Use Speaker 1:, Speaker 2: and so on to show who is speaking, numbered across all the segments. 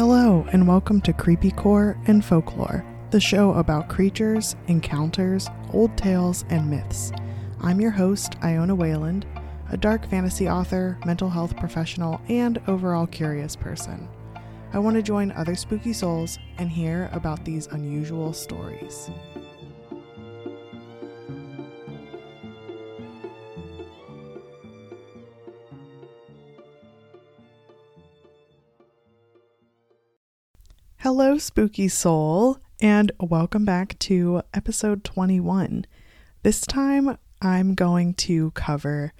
Speaker 1: Hello, and welcome to Creepycore and Folklore, the show about creatures, encounters, old tales, and myths. I'm your host, Iona Wayland, a dark fantasy author, mental health professional, and overall curious person. I want to join other spooky souls and hear about these unusual stories. Hello, spooky soul, and welcome back to episode 21. This time I'm going to cover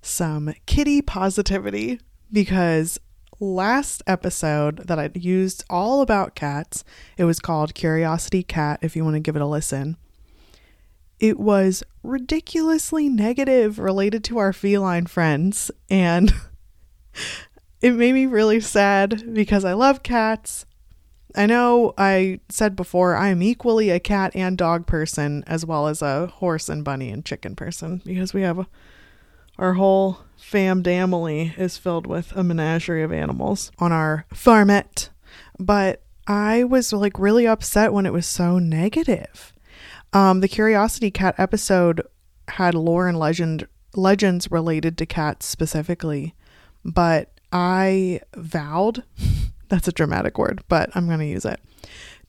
Speaker 1: some kitty positivity because last episode that I used all about cats, it was called Curiosity Cat, if you want to give it a listen. It was ridiculously negative related to our feline friends, and it made me really sad because I love cats I know I said before I am equally a cat and dog person as well as a horse and bunny and chicken person because we have a, our whole fam family is filled with a menagerie of animals on our farmette. But I was like really upset when it was so negative. Um, the Curiosity Cat episode had lore and legend legends related to cats specifically, but I vowed that's a dramatic word, but I'm going to use it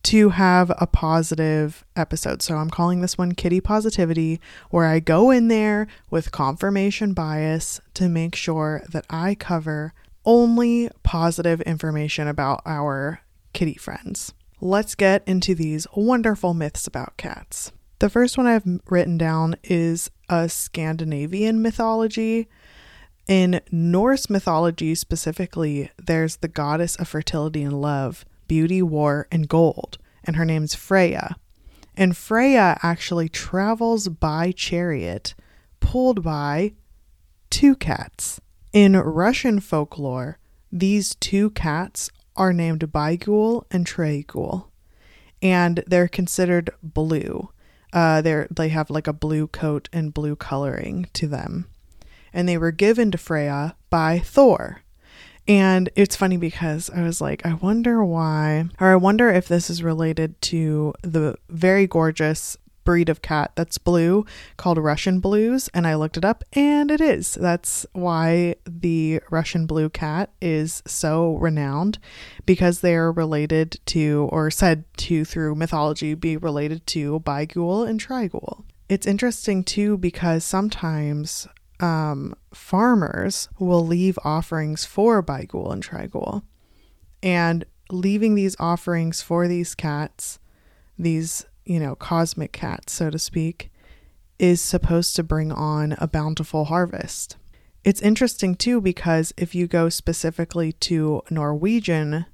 Speaker 1: to have a positive episode. So I'm calling this one Kitty Positivity, where I go in there with confirmation bias to make sure that I cover only positive information about our kitty friends. Let's get into these wonderful myths about cats. The first one I've written down is a Scandinavian mythology in Norse mythology specifically, there's the goddess of fertility and love, beauty, war, and gold, and her name's Freya. And Freya actually travels by chariot, pulled by two cats. In Russian folklore, these two cats are named Bygul and Treygul, and they're considered blue. Uh, they they have like a blue coat and blue coloring to them and they were given to Freya by Thor. And it's funny because I was like, I wonder why, or I wonder if this is related to the very gorgeous breed of cat that's blue called Russian blues. And I looked it up and it is. That's why the Russian blue cat is so renowned because they are related to, or said to through mythology, be related to Bygul and Treygul. It's interesting too because sometimes um, farmers will leave offerings for Bygul and Treygul. And leaving these offerings for these cats, these, you know, cosmic cats, so to speak, is supposed to bring on a bountiful harvest. It's interesting too because if you go specifically to Norwegian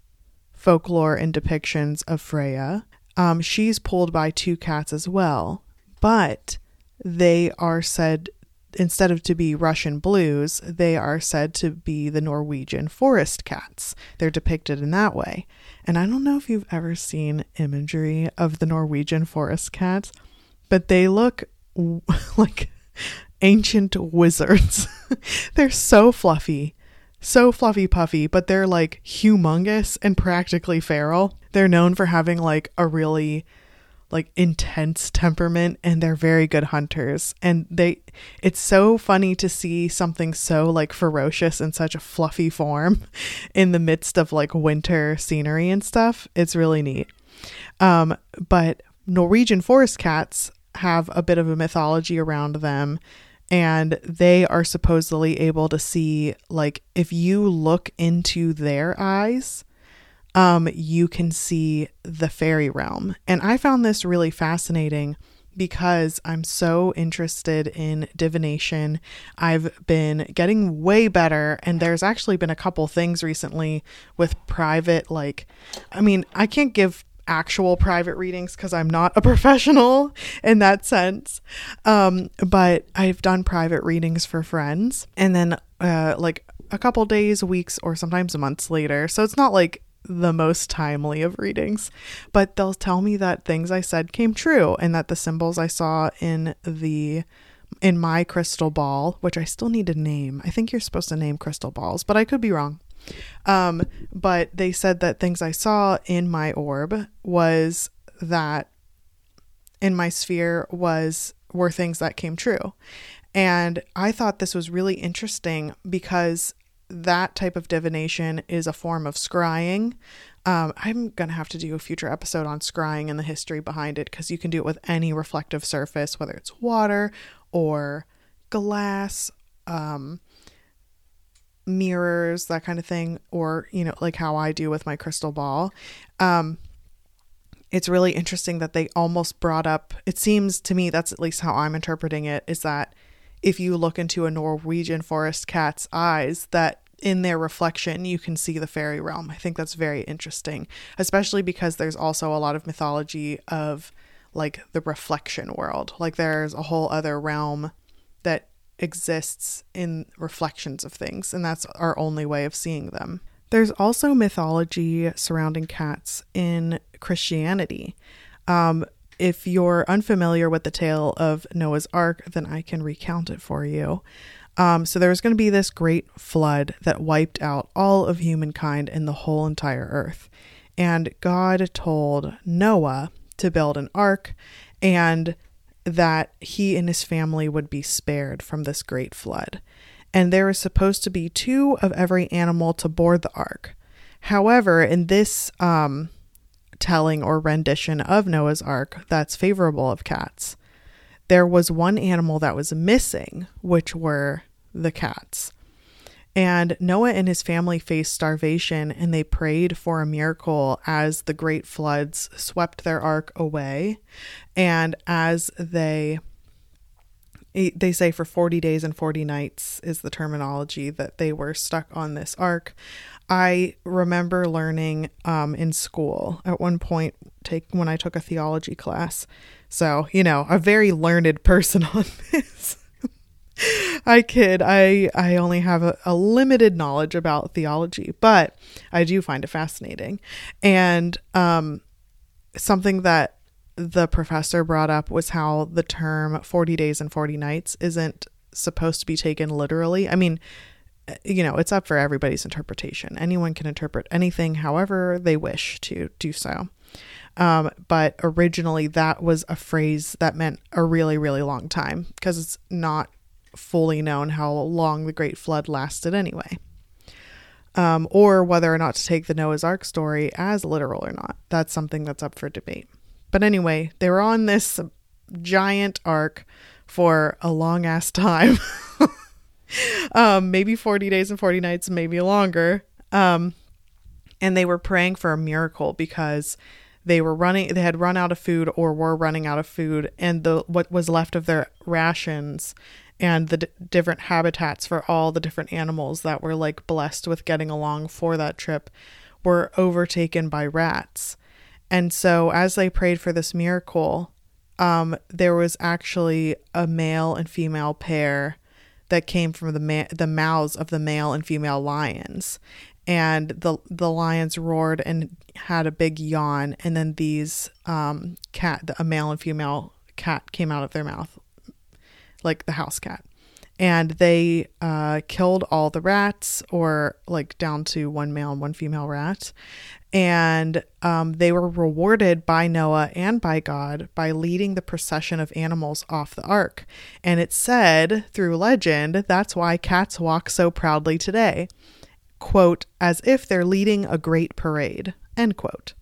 Speaker 1: folklore and depictions of Freya, um, she's pulled by two cats as well, but they are said instead of to be Russian blues, they are said to be the Norwegian forest cats. They're depicted in that way. And I don't know if you've ever seen imagery of the Norwegian forest cats, but they look like ancient wizards. they're so fluffy, so fluffy puffy, but they're like humongous and practically feral. They're known for having like a really like intense temperament and they're very good hunters. And they it's so funny to see something so like ferocious in such a fluffy form in the midst of like winter scenery and stuff. It's really neat. Um but norwegian forest cats have a bit of a mythology around them and they are supposedly able to see like if you look into their eyes um, you can see the fairy realm. And I found this really fascinating because I'm so interested in divination. I've been getting way better, and there's actually been a couple things recently with private, like, I mean, I can't give actual private readings because I'm not a professional in that sense. Um, but I've done private readings for friends, and then, uh, like, a couple days, weeks, or sometimes months later. So it's not like the most timely of readings, but they'll tell me that things I said came true and that the symbols I saw in the in my crystal ball, which I still need to name. I think you're supposed to name crystal balls, but I could be wrong. Um, but they said that things I saw in my orb was that in my sphere was were things that came true. And I thought this was really interesting because that type of divination is a form of scrying. Um, I'm going to have to do a future episode on scrying and the history behind it because you can do it with any reflective surface, whether it's water or glass, um, mirrors, that kind of thing, or, you know, like how I do with my crystal ball. Um, it's really interesting that they almost brought up, it seems to me, that's at least how I'm interpreting it, is that if you look into a Norwegian forest cat's eyes, that in their reflection you can see the fairy realm. I think that's very interesting, especially because there's also a lot of mythology of like the reflection world. Like there's a whole other realm that exists in reflections of things, and that's our only way of seeing them. There's also mythology surrounding cats in Christianity. Um, if you're unfamiliar with the tale of Noah's Ark, then I can recount it for you. Um, so there was going to be this great flood that wiped out all of humankind and the whole entire earth. And God told Noah to build an ark and that he and his family would be spared from this great flood and there is supposed to be two of every animal to board the ark. However, in this um, telling or rendition of Noah's Ark that's favorable of cats, there was one animal that was missing, which were the cats. And Noah and his family faced starvation and they prayed for a miracle as the great floods swept their ark away. And as they they say for 40 days and 40 nights is the terminology that they were stuck on this ark. I remember learning um, in school at one point, take when I took a theology class. So you know, a very learned person on this. I kid. I I only have a, a limited knowledge about theology, but I do find it fascinating, and um, something that the professor brought up was how the term 40 days and 40 nights isn't supposed to be taken literally. I mean, eh, you know, it's up for everybody's interpretation. Anyone can interpret anything however they wish to do so. Um, but originally, that was a phrase that meant a really, really long time because it's not fully known how long the Great Flood lasted anyway. Um, or whether or not to take the Noah's Ark story as literal or not. That's something that's up for debate. But anyway, they were on this giant ark for a long ass time. um, maybe 40 days and 40 nights, maybe longer. Um, and they were praying for a miracle because they were running they had run out of food or were running out of food and the what was left of their rations and the d- different habitats for all the different animals that were like blessed with getting along for that trip were overtaken by rats. And so, as they prayed for this miracle, um, there was actually a male and female pair that came from the ma- the mouths of the male and female lions, and the the lions roared and had a big yawn, and then these um, cat, a male and female cat, came out of their mouth, like the house cat, and they uh, killed all the rats, or like down to one male and one female rat, and um, they were rewarded by Noah and by God by leading the procession of animals off the ark. And it said through legend that's why cats walk so proudly today. Quote, as if they're leading a great parade. End quote.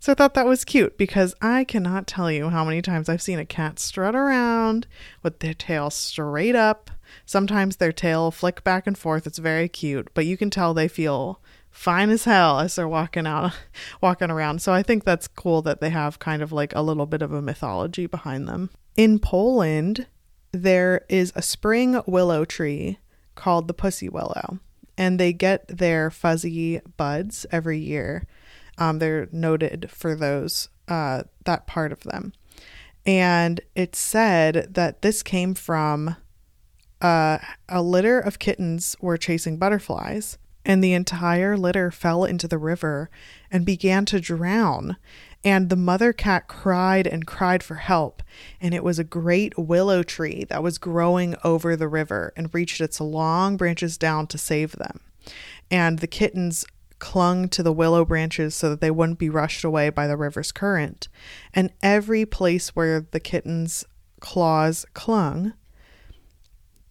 Speaker 1: So I thought that was cute because I cannot tell you how many times I've seen a cat strut around with their tail straight up. Sometimes their tail flick back and forth. It's very cute, but you can tell they feel fine as hell as they're walking out walking around. So I think that's cool that they have kind of like a little bit of a mythology behind them. In Poland, there is a spring willow tree called the pussy willow, and they get their fuzzy buds every year. Um, they're noted for those uh, that part of them, and it's said that this came from uh, a litter of kittens were chasing butterflies and the entire litter fell into the river and began to drown. And the mother cat cried and cried for help, and it was a great willow tree that was growing over the river and reached its long branches down to save them. and the kittens clung to the willow branches so that they wouldn't be rushed away by the river's current. And every place where the kitten's claws clung,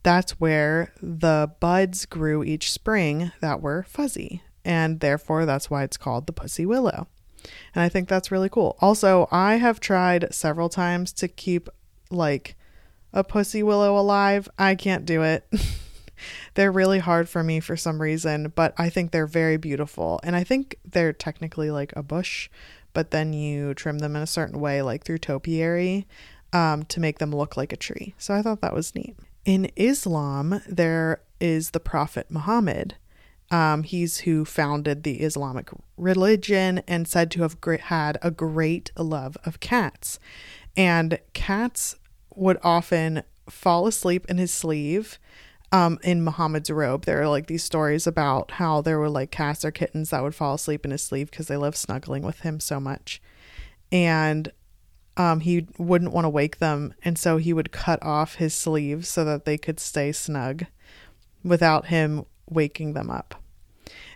Speaker 1: that's where the buds grew each spring that were fuzzy. And therefore, that's why it's called the pussy willow. And I think that's really cool. Also, I have tried several times to keep like a pussy willow alive. I can't do it. they're really hard for me for some reason, but I think they're very beautiful. And I think they're technically like a bush, but then you trim them in a certain way, like through topiary, um, to make them look like a tree. So I thought that was neat. In Islam, there is the Prophet Muhammad. Um, he's who founded the Islamic religion and said to have had a great love of cats. And cats would often fall asleep in his sleeve um, in Muhammad's robe. There are like these stories about how there were like cats or kittens that would fall asleep in his sleeve because they loved snuggling with him so much. And um, he wouldn't want to wake them. And so he would cut off his sleeves so that they could stay snug without him waking them up.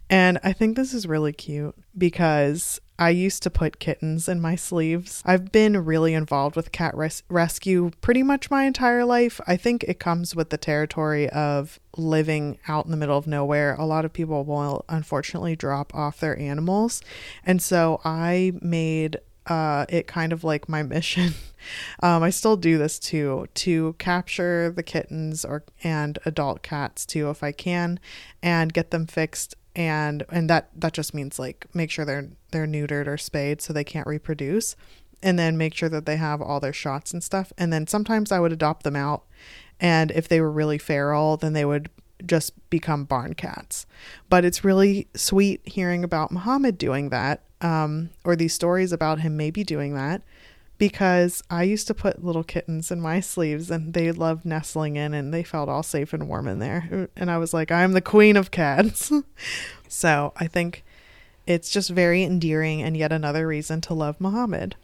Speaker 1: And I think this is really cute because I used to put kittens in my sleeves. I've been really involved with cat res- rescue pretty much my entire life. I think it comes with the territory of living out in the middle of nowhere. A lot of people will unfortunately drop off their animals. And so I made uh, it kind of like my mission. um, I still do this too to capture the kittens or and adult cats too if I can, and get them fixed. And and that that just means like make sure they're they're neutered or spayed so they can't reproduce and then make sure that they have all their shots and stuff. And then sometimes I would adopt them out and if they were really feral then they would just become barn cats. But it's really sweet hearing about Muhammad doing that um, or these stories about him maybe doing that because I used to put little kittens in my sleeves and they loved nestling in and they felt all safe and warm in there. And I was like, I'm the queen of cats. so I think it's just very endearing and yet another reason to love Muhammad.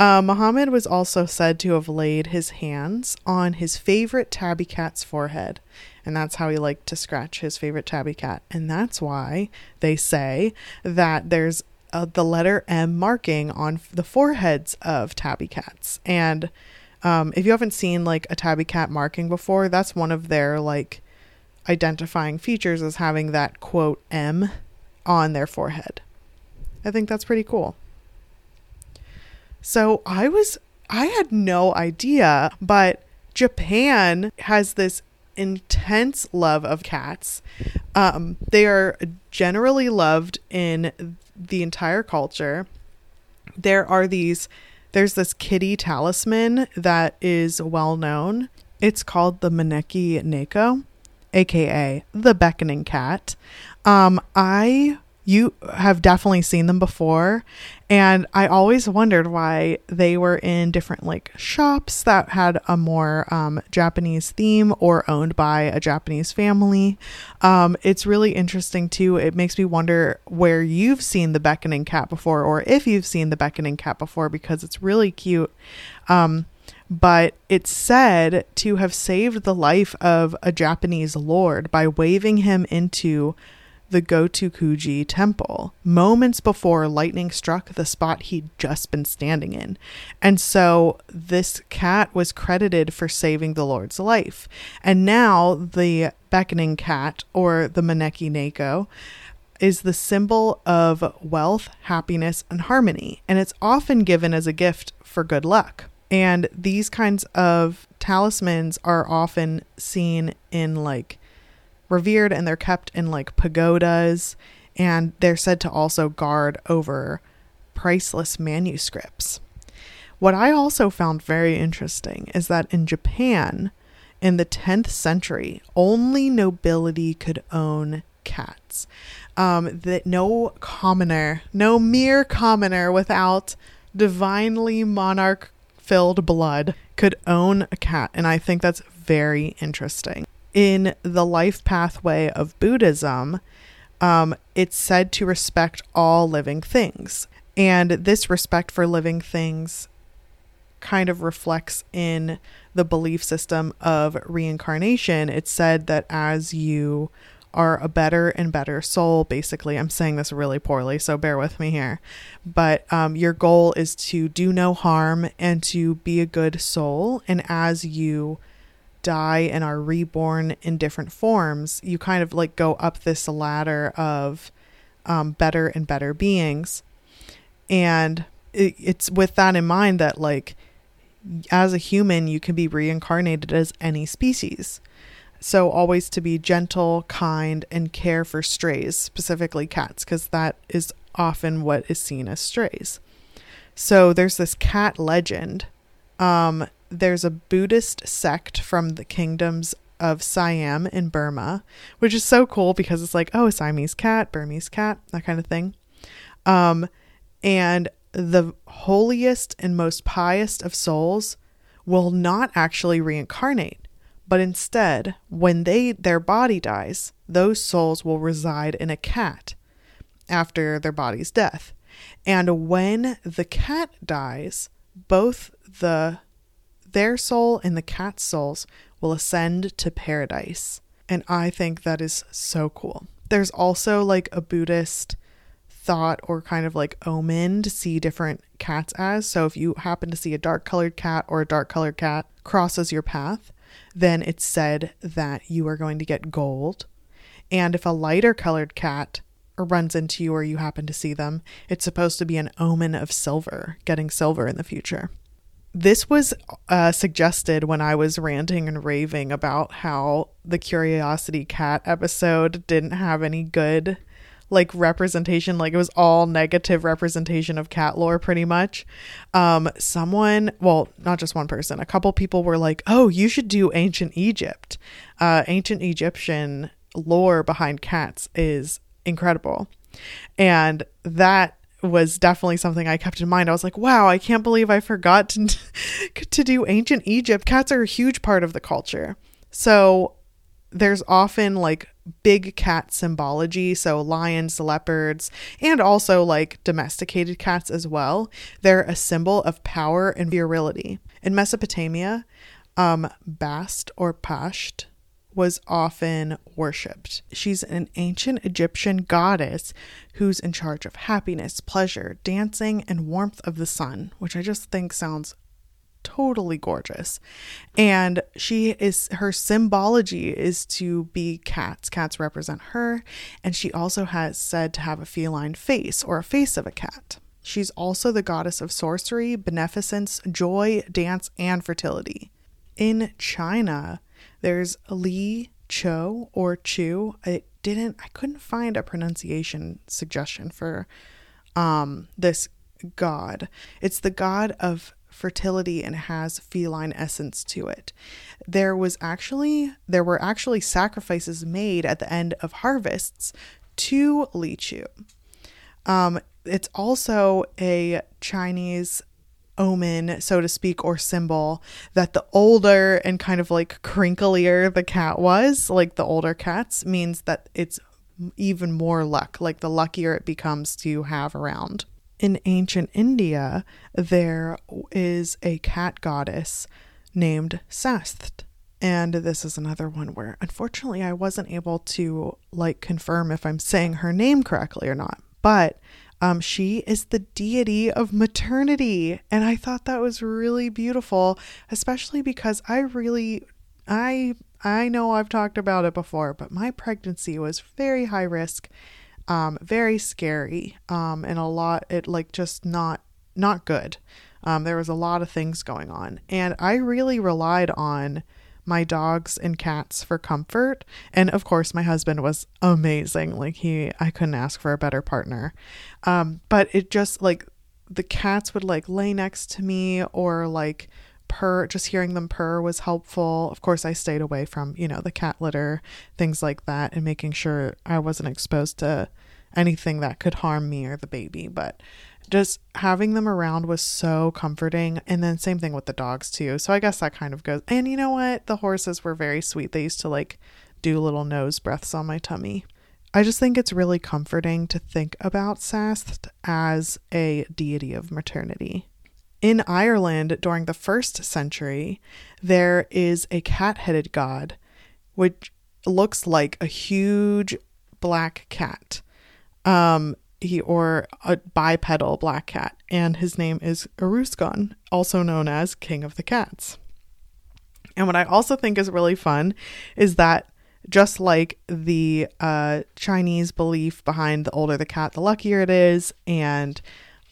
Speaker 1: Uh, Muhammad was also said to have laid his hands on his favorite tabby cat's forehead. And that's how he liked to scratch his favorite tabby cat. And that's why they say that there's uh, the letter M marking on the foreheads of tabby cats. And um, if you haven't seen like a tabby cat marking before, that's one of their like identifying features is having that quote M on their forehead. I think that's pretty cool. So I was, I had no idea, but Japan has this intense love of cats. Um, they are generally loved in the entire culture. There are these, there's this kitty talisman that is well known. It's called the Maneki Neko, aka the beckoning cat. Um, I you have definitely seen them before. And i always wondered why they were in different like shops that had a more um, japanese theme or owned by a japanese family. Um, it's really interesting too. It makes me wonder where you've seen the beckoning cat before or if you've seen the beckoning cat before because it's really cute. Um, but it's said to have saved the life of a japanese lord by waving him into the Gotokuji temple moments before lightning struck the spot he'd just been standing in. And so this cat was credited for saving the Lord's life. And now the beckoning cat, or the Maneki Neko, is the symbol of wealth, happiness, and harmony. And it's often given as a gift for good luck. And these kinds of talismans are often seen in like revered and they're kept in like pagodas and they're said to also guard over priceless manuscripts. What I also found very interesting is that in Japan, in the 10th century, only nobility could own cats. Um, that no commoner, no mere commoner without divinely monarch filled blood could own a cat. And I think that's very interesting in the life pathway of Buddhism, um, it's said to respect all living things. And this respect for living things kind of reflects in the belief system of reincarnation. It's said that as you are a better and better soul. Basically, I'm saying this really poorly, so bear with me here. But um, your goal is to do no harm and to be a good soul. And as you die and are reborn in different forms, you kind of like go up this ladder of um, better and better beings. And it, it's with that in mind that, like, as a human, you can be reincarnated as any species. So, always to be gentle, kind, and care for strays, specifically cats, because that is often what is seen as strays. So, there's this cat legend. Um, there's a Buddhist sect from the kingdoms of Siam in Burma, which is so cool because it's like, oh, a Siamese cat, Burmese cat, that kind of thing. Um, and the holiest and most pious of souls will not actually reincarnate, but instead, when they their body dies, those souls will reside in a cat after their body's death. And when the cat dies, both the their soul and the cat's souls will ascend to paradise. And I think that is so cool. There's also like a Buddhist thought or kind of like omen to see different cats as. So if you happen to see a dark colored cat or a dark colored cat crosses your path, then it's said that you are going to get gold. And if a lighter colored cat runs into you or you happen to see them, it's supposed to be an omen of silver, getting silver in the future this was uh, suggested when I was ranting and raving about how the Curiosity Cat episode didn't have any good like representation like it was all negative representation of cat lore pretty much. Um someone well not just one person a couple people were like oh you should do ancient egypt. Uh ancient egyptian lore behind cats is incredible. And that was definitely something I kept in mind. I was like, wow, I can't believe I forgot to, to do ancient Egypt. Cats are a huge part of the culture. So there's often like big cat symbology. So lions, leopards, and also like domesticated cats as well. They're a symbol of power and virility. In Mesopotamia, um, Bast or Pasht was often worshipped. She's an ancient Egyptian goddess who's in charge of happiness, pleasure, dancing, and warmth of the sun, which I just think sounds totally gorgeous. And she is her symbology is to be cats. Cats represent her, and she also has said to have a feline face or a face of a cat. She's also the goddess of sorcery, beneficence, joy, dance, and fertility. In China, there's Li Cho or Chu. I didn't I couldn't find a pronunciation suggestion for um this god. It's the god of fertility and has feline essence to it. There was actually there were actually sacrifices made at the end of harvests to Li Chu. Um, it's also a Chinese omen, so to speak, or symbol that the older and kind of like crinklier the cat was, like the older cats, means that it's even more luck, like the luckier it becomes to have around. In ancient India, there is a cat goddess named Sast. And this is another one where unfortunately I wasn't able to like confirm if I'm saying her name correctly or not. But um, she is the deity of maternity. And I thought that was really beautiful, especially because I really, I, I know I've talked about it before, but my pregnancy was very high risk, um, very scary, um, and a lot, it like just not, not good. Um, there was a lot of things going on. And I really relied on my dogs and cats for comfort. And of course, my husband was amazing. Like, he, I couldn't ask for a better partner. Um, but it just like the cats would like lay next to me or like purr, just hearing them purr was helpful. Of course, I stayed away from, you know, the cat litter, things like that, and making sure I wasn't exposed to anything that could harm me or the baby. But just having them around was so comforting. And then same thing with the dogs too. So I guess that kind of goes. And you know what? The horses were very sweet. They used to like do little nose breaths on my tummy. I just think it's really comforting to think about Sast as a deity of maternity. In Ireland during the first century, there is a cat headed god, which looks like a huge black cat. Um, or a bipedal black cat, and his name is Erusgon, also known as King of the Cats. And what I also think is really fun is that just like the uh, Chinese belief behind the older the cat, the luckier it is, and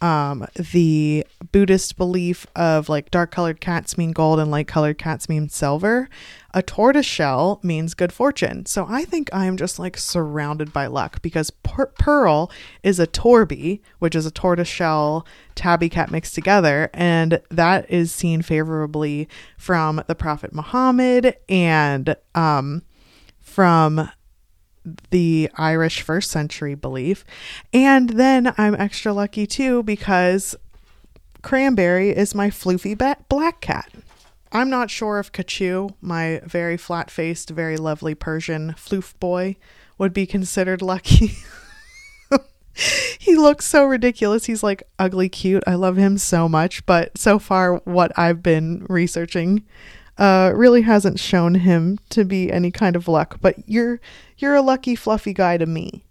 Speaker 1: um, the Buddhist belief of like dark colored cats mean gold and light colored cats mean silver, a tortoise shell means good fortune. So I think I'm just like surrounded by luck because per- Pearl is a torby, which is a tortoise shell tabby cat mixed together, and that is seen favorably from the Prophet Muhammad and um, from the Irish first century belief. And then I'm extra lucky too because Cranberry is my floofy black cat. I'm not sure if Kachu, my very flat faced, very lovely Persian floof boy, would be considered lucky. he looks so ridiculous. He's like ugly cute. I love him so much. But so far, what I've been researching uh, really hasn't shown him to be any kind of luck. But you're you're a lucky fluffy guy to me.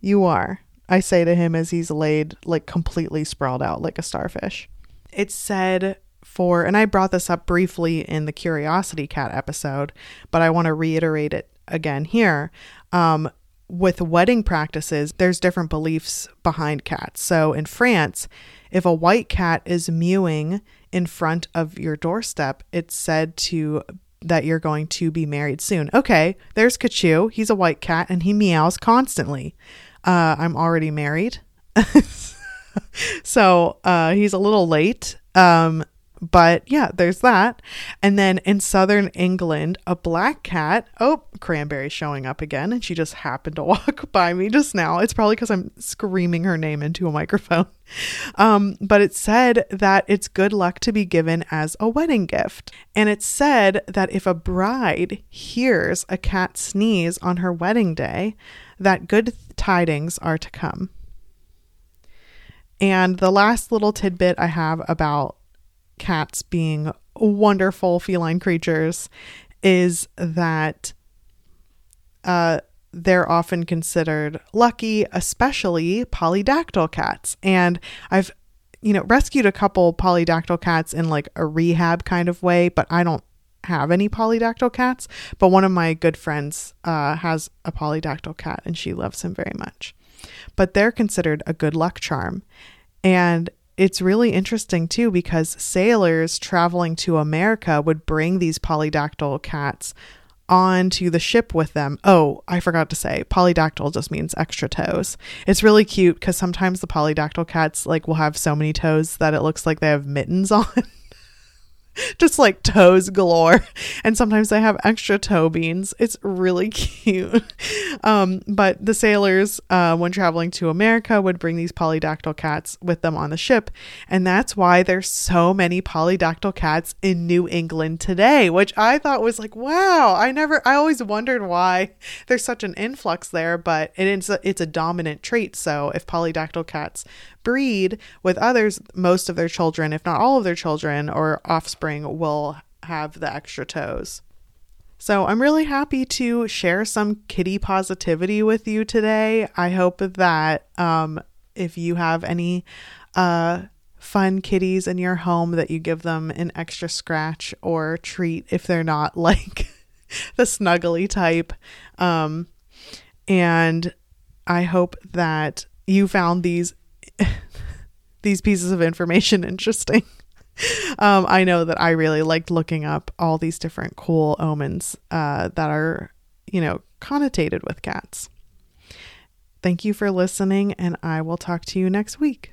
Speaker 1: You are. I say to him as he's laid like completely sprawled out like a starfish. It's said for, and I brought this up briefly in the Curiosity Cat episode, but I want to reiterate it again here. Um, with wedding practices, there's different beliefs behind cats. So in France, if a white cat is mewing in front of your doorstep, it's said to that you're going to be married soon. Okay, there's Kachu. He's a white cat and he meows constantly. Uh, I'm already married. so uh, he's a little late. Um, but yeah, there's that. And then in southern England, a black cat. Oh, Cranberry showing up again. And she just happened to walk by me just now. It's probably because I'm screaming her name into a microphone. Um, but it said that it's good luck to be given as a wedding gift. And it said that if a bride hears a cat sneeze on her wedding day, that good tidings are to come. And the last little tidbit I have about cats being wonderful feline creatures is that uh, they're often considered lucky, especially polydactyl cats. And I've, you know, rescued a couple polydactyl cats in like a rehab kind of way, but I don't have any polydactyl cats. But one of my good friends uh, has a polydactyl cat and she loves him very much. But they're considered a good luck charm. And it's really interesting too because sailors traveling to America would bring these polydactyl cats onto the ship with them. Oh, I forgot to say, polydactyl just means extra toes. It's really cute because sometimes the polydactyl cats like will have so many toes that it looks like they have mittens on. just like toes galore. And sometimes they have extra toe beans. It's really cute. Um, but the sailors, uh, when traveling to America, would bring these polydactyl cats with them on the ship. And that's why there's so many polydactyl cats in New England today, which I thought was like, wow, I never, I always wondered why there's such an influx there, but it's a, it's a dominant trait. So if polydactyl cats breed with others, most of their children, if not all of their children or offspring, will have the extra toes. So I'm really happy to share some kitty positivity with you today. I hope that um, if you have any uh, fun kitties in your home, that you give them an extra scratch or treat if they're not like the snuggly type. Um, and I hope that you found these these pieces of information interesting. um, I know that I really liked looking up all these different cool omens uh, that are, you know, connotated with cats. Thank you for listening, and I will talk to you next week.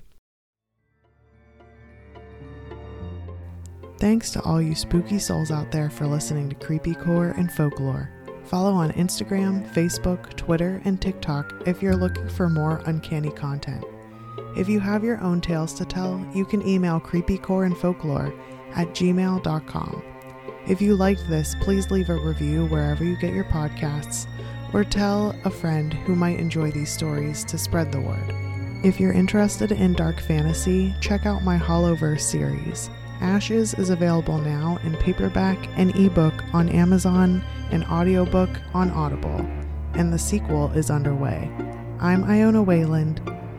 Speaker 1: Thanks to all you spooky souls out there for listening to Creepycore and Folklore. Follow on Instagram, Facebook, Twitter, and TikTok if you're looking for more uncanny content. If you have your own tales to tell, you can email creepycore and folklore at gmail.com. If you liked this, please leave a review wherever you get your podcasts or tell a friend who might enjoy these stories to spread the word. If you're interested in dark fantasy, check out my Hollowverse series. Ashes is available now in paperback and ebook on Amazon and audiobook on Audible, and the sequel is underway. I'm Iona Wayland,